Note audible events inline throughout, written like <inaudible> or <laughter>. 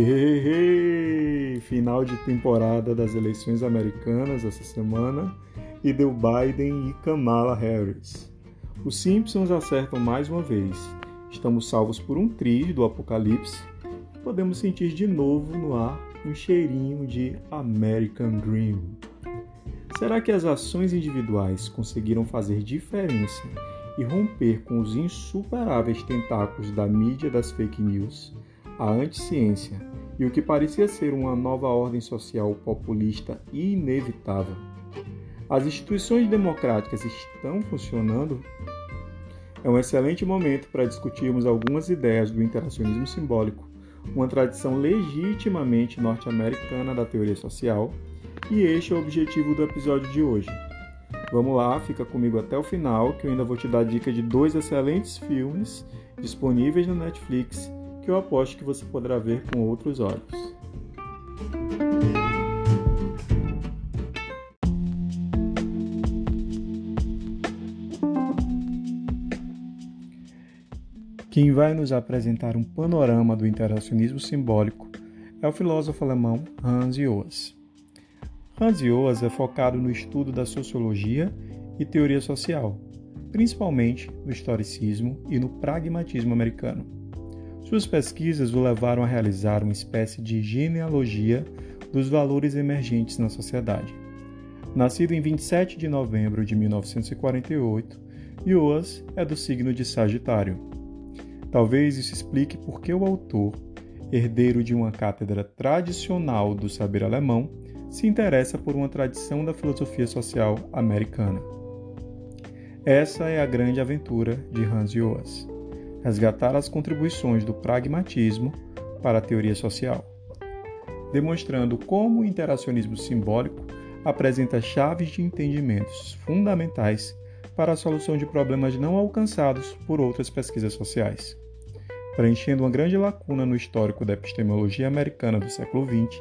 Hey, Final de temporada das eleições americanas essa semana e deu Biden e Kamala Harris. Os Simpsons acertam mais uma vez. Estamos salvos por um triz do apocalipse. Podemos sentir de novo no ar um cheirinho de American Dream. Será que as ações individuais conseguiram fazer diferença e romper com os insuperáveis tentáculos da mídia das fake news, a anticiência e o que parecia ser uma nova ordem social populista inevitável? As instituições democráticas estão funcionando? É um excelente momento para discutirmos algumas ideias do interacionismo simbólico, uma tradição legitimamente norte-americana da teoria social, e este é o objetivo do episódio de hoje. Vamos lá, fica comigo até o final, que eu ainda vou te dar dica de dois excelentes filmes disponíveis na Netflix que eu aposto que você poderá ver com outros olhos. Quem vai nos apresentar um panorama do interacionismo simbólico é o filósofo alemão Hans Joas. Hans Joas é focado no estudo da sociologia e teoria social, principalmente no historicismo e no pragmatismo americano. Suas pesquisas o levaram a realizar uma espécie de genealogia dos valores emergentes na sociedade. Nascido em 27 de novembro de 1948, Joas é do signo de Sagitário. Talvez isso explique por que o autor, herdeiro de uma cátedra tradicional do saber alemão, se interessa por uma tradição da filosofia social americana. Essa é a grande aventura de Hans Joas: resgatar as contribuições do pragmatismo para a teoria social, demonstrando como o interacionismo simbólico apresenta chaves de entendimentos fundamentais para a solução de problemas não alcançados por outras pesquisas sociais. Preenchendo uma grande lacuna no histórico da epistemologia americana do século XX,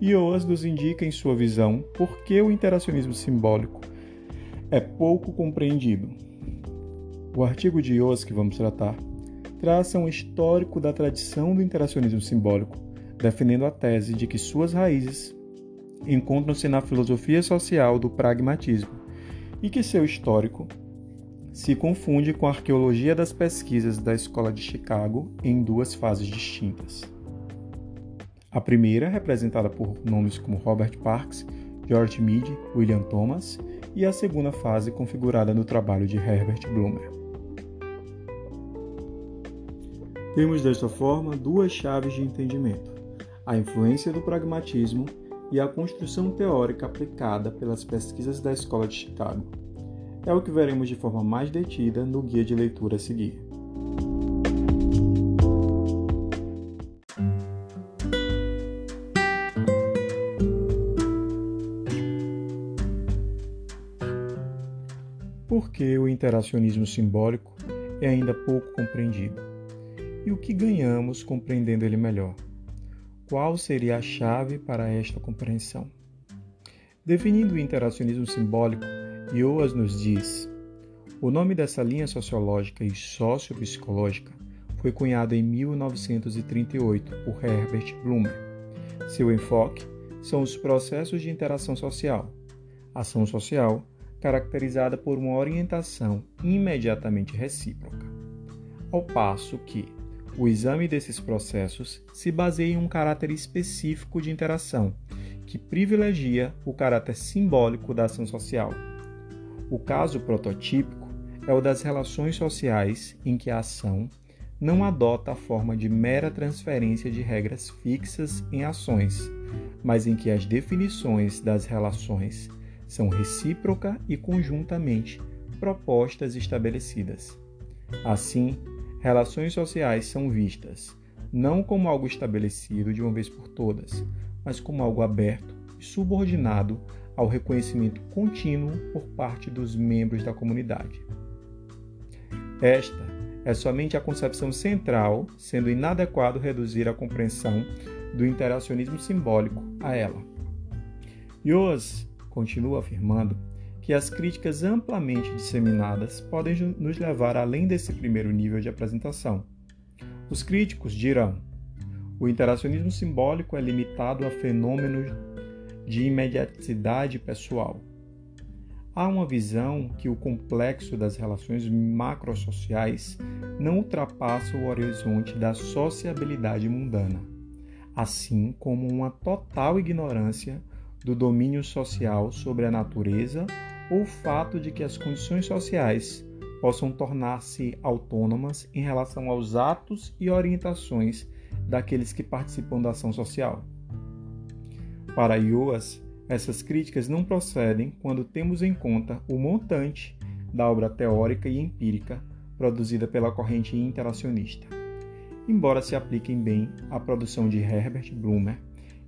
Ioas nos indica em sua visão por que o interacionismo simbólico é pouco compreendido. O artigo de Ioas que vamos tratar traça um histórico da tradição do interacionismo simbólico, defendendo a tese de que suas raízes encontram-se na filosofia social do pragmatismo e que seu histórico se confunde com a arqueologia das pesquisas da Escola de Chicago em duas fases distintas. A primeira, representada por nomes como Robert Parks, George Mead, William Thomas, e a segunda fase configurada no trabalho de Herbert Blumer. Temos desta forma duas chaves de entendimento: a influência do pragmatismo e a construção teórica aplicada pelas pesquisas da Escola de Chicago. É o que veremos de forma mais detida no guia de leitura a seguir. Por que o interacionismo simbólico é ainda pouco compreendido? E o que ganhamos compreendendo ele melhor? Qual seria a chave para esta compreensão? Definindo o interacionismo simbólico, Ioas nos diz: o nome dessa linha sociológica e sociopsicológica foi cunhado em 1938 por Herbert Blumer. Seu enfoque são os processos de interação social, ação social caracterizada por uma orientação imediatamente recíproca, ao passo que o exame desses processos se baseia em um caráter específico de interação, que privilegia o caráter simbólico da ação social. O caso prototípico é o das relações sociais em que a ação não adota a forma de mera transferência de regras fixas em ações, mas em que as definições das relações são recíproca e conjuntamente propostas estabelecidas. Assim, relações sociais são vistas não como algo estabelecido de uma vez por todas, mas como algo aberto e subordinado ao reconhecimento contínuo por parte dos membros da comunidade. Esta é somente a concepção central, sendo inadequado reduzir a compreensão do interacionismo simbólico a ela. Yoas continua afirmando que as críticas amplamente disseminadas podem nos levar além desse primeiro nível de apresentação. Os críticos dirão: O interacionismo simbólico é limitado a fenômenos de imediaticidade pessoal. Há uma visão que o complexo das relações macrosociais não ultrapassa o horizonte da sociabilidade mundana, assim como uma total ignorância do domínio social sobre a natureza o fato de que as condições sociais possam tornar-se autônomas em relação aos atos e orientações daqueles que participam da ação social. Para Ioas, essas críticas não procedem quando temos em conta o montante da obra teórica e empírica produzida pela corrente interacionista, embora se apliquem bem à produção de Herbert Blumer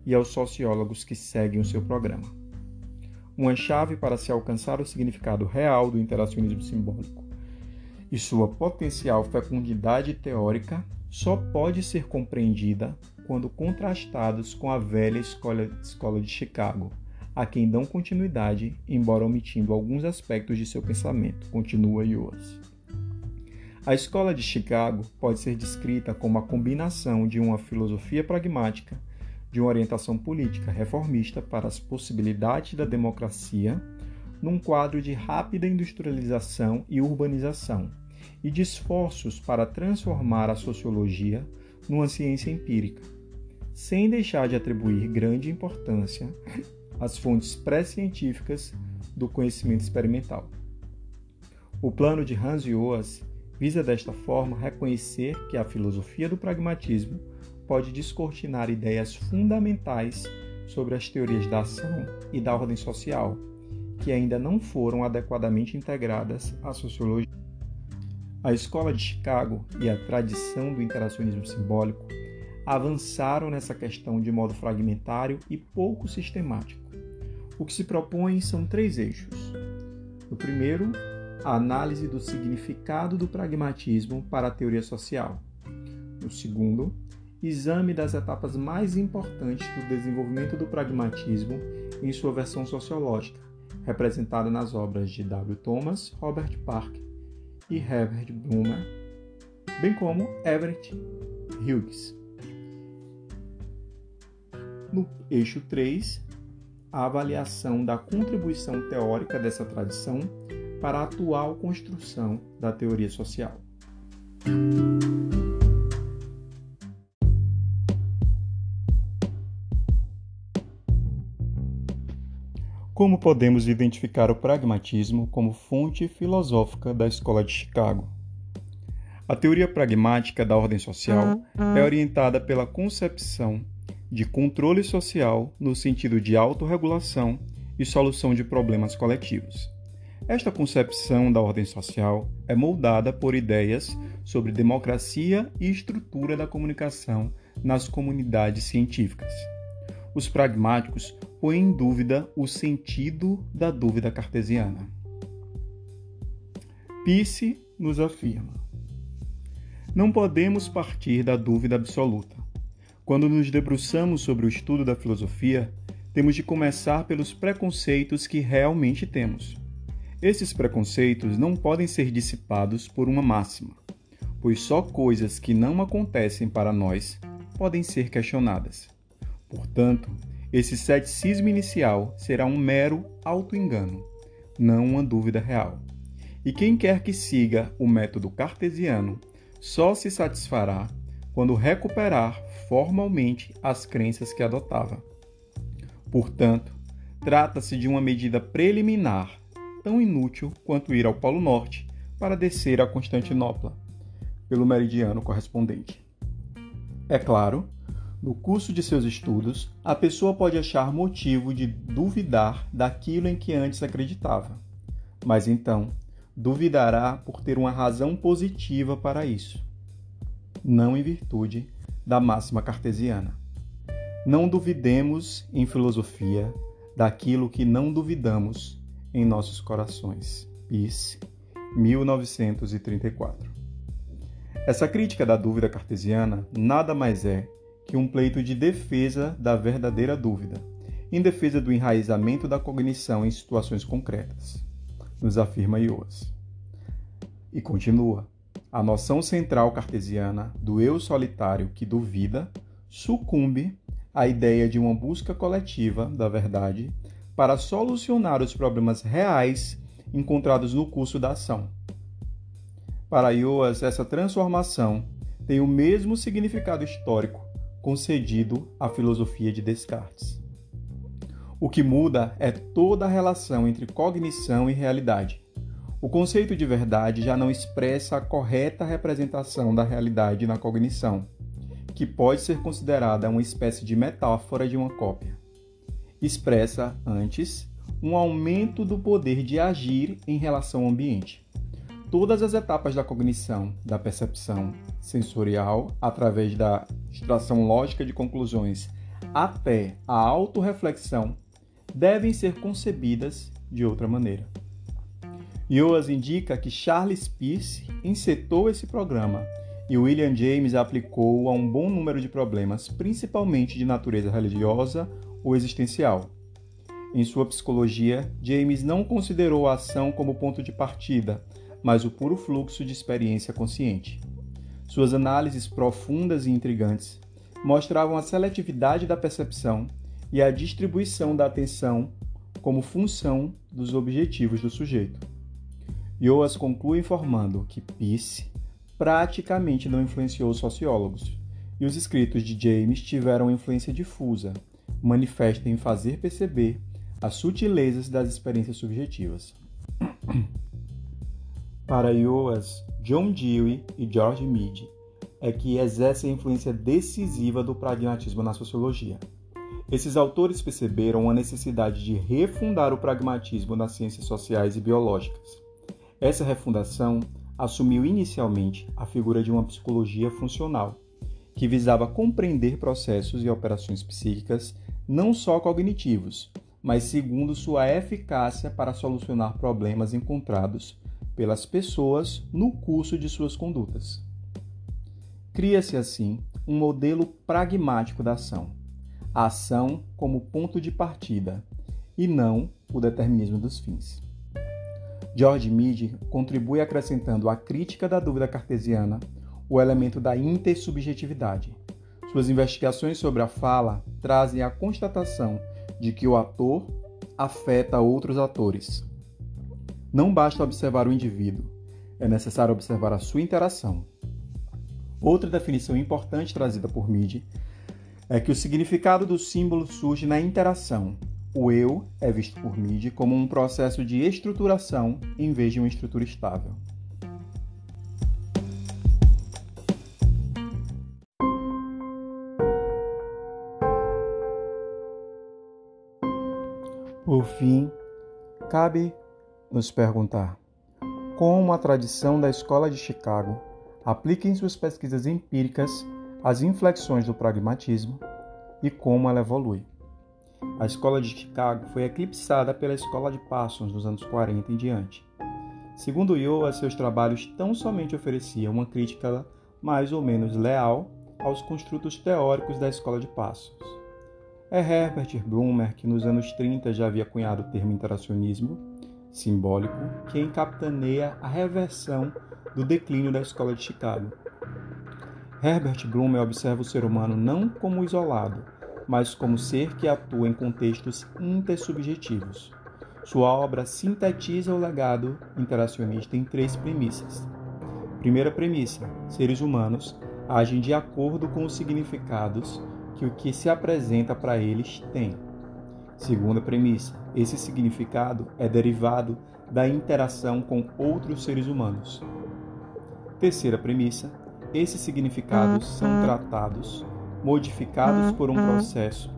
e aos sociólogos que seguem o seu programa. Uma chave para se alcançar o significado real do interacionismo simbólico e sua potencial fecundidade teórica só pode ser compreendida quando contrastados com a velha escola, escola de Chicago, a quem dão continuidade, embora omitindo alguns aspectos de seu pensamento, continua Ewers. A escola de Chicago pode ser descrita como a combinação de uma filosofia pragmática, de uma orientação política reformista para as possibilidades da democracia, num quadro de rápida industrialização e urbanização, e de esforços para transformar a sociologia numa ciência empírica, sem deixar de atribuir grande importância às fontes pré-científicas do conhecimento experimental. O plano de Hans Joas visa desta forma reconhecer que a filosofia do pragmatismo pode descortinar ideias fundamentais sobre as teorias da ação e da ordem social, que ainda não foram adequadamente integradas à sociologia. A escola de Chicago e a tradição do interacionismo simbólico avançaram nessa questão de modo fragmentário e pouco sistemático. O que se propõe são três eixos. O primeiro, a análise do significado do pragmatismo para a teoria social. O segundo, exame das etapas mais importantes do desenvolvimento do pragmatismo em sua versão sociológica, representada nas obras de W. Thomas, Robert Parker e Herbert Blumer, bem como Everett Hughes. No eixo 3, a avaliação da contribuição teórica dessa tradição para a atual construção da teoria social. Como podemos identificar o pragmatismo como fonte filosófica da Escola de Chicago? A teoria pragmática da ordem social é orientada pela concepção de controle social no sentido de autorregulação e solução de problemas coletivos. Esta concepção da ordem social é moldada por ideias sobre democracia e estrutura da comunicação nas comunidades científicas. Os pragmáticos põe em dúvida o sentido da dúvida cartesiana. Pisse nos afirma: Não podemos partir da dúvida absoluta. Quando nos debruçamos sobre o estudo da filosofia, temos de começar pelos preconceitos que realmente temos. Esses preconceitos não podem ser dissipados por uma máxima, pois só coisas que não acontecem para nós podem ser questionadas. Portanto, esse ceticismo inicial será um mero auto-engano, não uma dúvida real. E quem quer que siga o método cartesiano só se satisfará quando recuperar formalmente as crenças que adotava. Portanto, trata-se de uma medida preliminar, tão inútil quanto ir ao Polo Norte para descer a Constantinopla, pelo meridiano correspondente. É claro no curso de seus estudos, a pessoa pode achar motivo de duvidar daquilo em que antes acreditava. Mas então, duvidará por ter uma razão positiva para isso, não em virtude da máxima cartesiana. Não duvidemos em filosofia daquilo que não duvidamos em nossos corações. Peace, 1934. Essa crítica da dúvida cartesiana nada mais é que um pleito de defesa da verdadeira dúvida, em defesa do enraizamento da cognição em situações concretas, nos afirma Ioas. E continua: a noção central cartesiana do eu solitário que duvida sucumbe à ideia de uma busca coletiva da verdade para solucionar os problemas reais encontrados no curso da ação. Para Ioas, essa transformação tem o mesmo significado histórico concedido à filosofia de Descartes. O que muda é toda a relação entre cognição e realidade. O conceito de verdade já não expressa a correta representação da realidade na cognição, que pode ser considerada uma espécie de metáfora de uma cópia. Expressa, antes, um aumento do poder de agir em relação ao ambiente todas as etapas da cognição, da percepção sensorial, através da extração lógica de conclusões até a autorreflexão, devem ser concebidas de outra maneira. Ioas indica que Charles Peirce encetou esse programa e William James aplicou a um bom número de problemas, principalmente de natureza religiosa ou existencial. Em sua psicologia, James não considerou a ação como ponto de partida, mas o puro fluxo de experiência consciente. Suas análises profundas e intrigantes mostravam a seletividade da percepção e a distribuição da atenção como função dos objetivos do sujeito. Yoas conclui informando que Peirce praticamente não influenciou os sociólogos, e os escritos de James tiveram influência difusa, manifesta em fazer perceber as sutilezas das experiências subjetivas. <clears throat> Para Ioas, John Dewey e George Mead é que exerce a influência decisiva do pragmatismo na sociologia. Esses autores perceberam a necessidade de refundar o pragmatismo nas ciências sociais e biológicas. Essa refundação assumiu inicialmente a figura de uma psicologia funcional, que visava compreender processos e operações psíquicas não só cognitivos, mas segundo sua eficácia para solucionar problemas encontrados pelas pessoas no curso de suas condutas. Cria-se assim um modelo pragmático da ação, a ação como ponto de partida e não o determinismo dos fins. George Mead contribui acrescentando à crítica da dúvida cartesiana o elemento da intersubjetividade. Suas investigações sobre a fala trazem a constatação de que o ator afeta outros atores, não basta observar o indivíduo, é necessário observar a sua interação. Outra definição importante trazida por Mead é que o significado do símbolo surge na interação. O eu é visto por Mead como um processo de estruturação em vez de uma estrutura estável. Por fim, cabe nos perguntar como a tradição da Escola de Chicago aplica em suas pesquisas empíricas as inflexões do pragmatismo e como ela evolui. A Escola de Chicago foi eclipsada pela Escola de Parsons nos anos 40 em diante. Segundo Iowa, seus trabalhos tão somente ofereciam uma crítica mais ou menos leal aos construtos teóricos da Escola de Parsons. É Herbert Blumer que nos anos 30 já havia cunhado o termo interacionismo simbólico que encapitaneia a reversão do declínio da escola de Chicago. Herbert Blumer observa o ser humano não como isolado, mas como ser que atua em contextos intersubjetivos. Sua obra sintetiza o legado interacionista em três premissas. Primeira premissa: seres humanos agem de acordo com os significados que o que se apresenta para eles tem. Segunda premissa: esse significado é derivado da interação com outros seres humanos. Terceira premissa: esses significados são uhum. tratados, modificados por um processo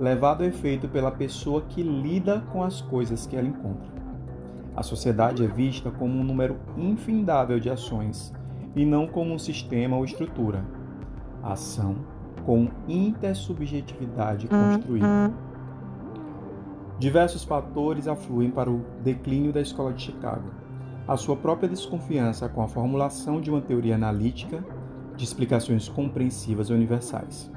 levado a efeito pela pessoa que lida com as coisas que ela encontra. A sociedade é vista como um número infindável de ações e não como um sistema ou estrutura. A ação com intersubjetividade construída. Diversos fatores afluem para o declínio da escola de Chicago. A sua própria desconfiança com a formulação de uma teoria analítica de explicações compreensivas e universais,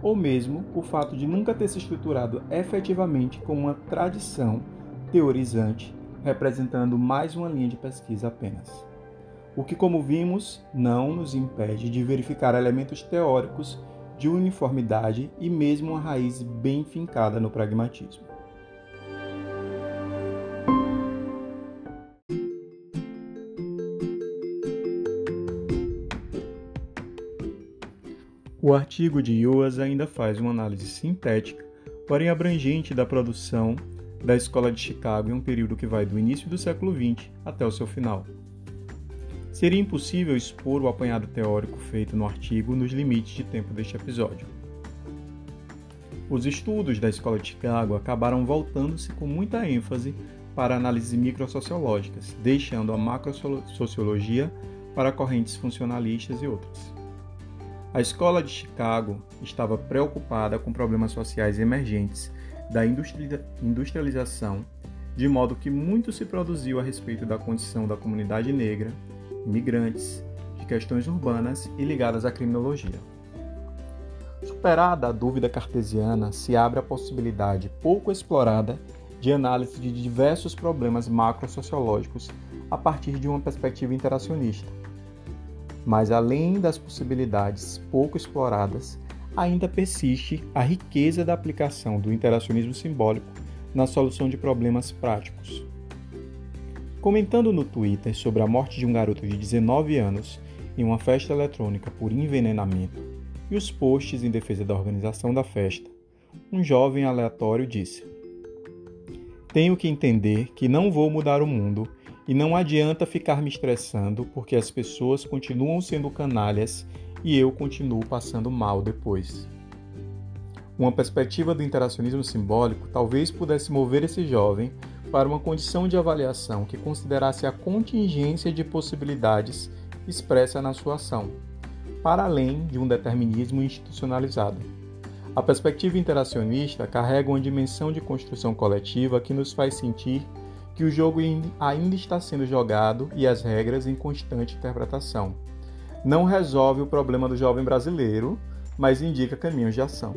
ou mesmo o fato de nunca ter se estruturado efetivamente como uma tradição teorizante, representando mais uma linha de pesquisa apenas. O que, como vimos, não nos impede de verificar elementos teóricos de uniformidade e mesmo uma raiz bem fincada no pragmatismo. O artigo de Ewers ainda faz uma análise sintética, porém abrangente, da produção da Escola de Chicago em um período que vai do início do século XX até o seu final. Seria impossível expor o apanhado teórico feito no artigo nos limites de tempo deste episódio. Os estudos da Escola de Chicago acabaram voltando-se com muita ênfase para análises microsociológicas, deixando a macrosociologia para correntes funcionalistas e outras. A escola de Chicago estava preocupada com problemas sociais emergentes da industrialização, de modo que muito se produziu a respeito da condição da comunidade negra, imigrantes, de questões urbanas e ligadas à criminologia. Superada a dúvida cartesiana, se abre a possibilidade pouco explorada de análise de diversos problemas macrosociológicos a partir de uma perspectiva interacionista mas além das possibilidades pouco exploradas, ainda persiste a riqueza da aplicação do interacionismo simbólico na solução de problemas práticos. Comentando no Twitter sobre a morte de um garoto de 19 anos em uma festa eletrônica por envenenamento e os posts em defesa da organização da festa, um jovem aleatório disse: Tenho que entender que não vou mudar o mundo e não adianta ficar me estressando porque as pessoas continuam sendo canalhas e eu continuo passando mal depois. Uma perspectiva do interacionismo simbólico talvez pudesse mover esse jovem para uma condição de avaliação que considerasse a contingência de possibilidades expressa na sua ação, para além de um determinismo institucionalizado. A perspectiva interacionista carrega uma dimensão de construção coletiva que nos faz sentir que o jogo ainda está sendo jogado e as regras em constante interpretação. Não resolve o problema do jovem brasileiro, mas indica caminhos de ação.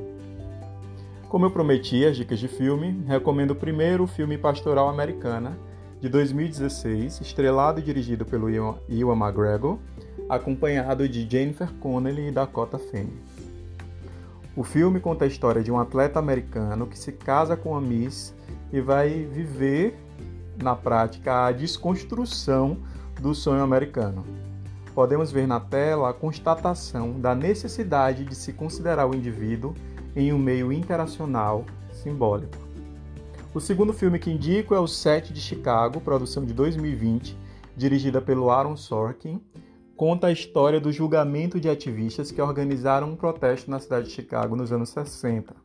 Como eu prometi as dicas de filme, recomendo primeiro o filme Pastoral Americana, de 2016, estrelado e dirigido pelo Ewan McGregor, acompanhado de Jennifer Connelly e Dakota Fanning. O filme conta a história de um atleta americano que se casa com a Miss e vai viver na prática a desconstrução do sonho americano. Podemos ver na tela a constatação da necessidade de se considerar o indivíduo em um meio interacional simbólico. O segundo filme que indico é O Sete de Chicago, produção de 2020, dirigida pelo Aaron Sorkin, conta a história do julgamento de ativistas que organizaram um protesto na cidade de Chicago nos anos 60.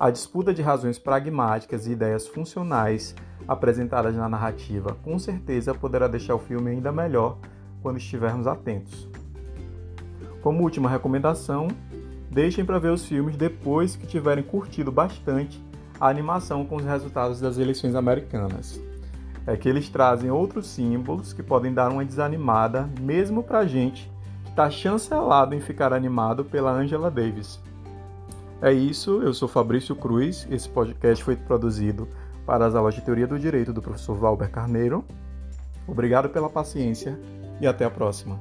A disputa de razões pragmáticas e ideias funcionais apresentadas na narrativa com certeza poderá deixar o filme ainda melhor quando estivermos atentos. Como última recomendação, deixem para ver os filmes depois que tiverem curtido bastante a animação com os resultados das eleições americanas. É que eles trazem outros símbolos que podem dar uma desanimada, mesmo para gente que está chancelado em ficar animado pela Angela Davis. É isso, eu sou Fabrício Cruz, esse podcast foi produzido para as aulas de Teoria do Direito do professor Valber Carneiro. Obrigado pela paciência e até a próxima.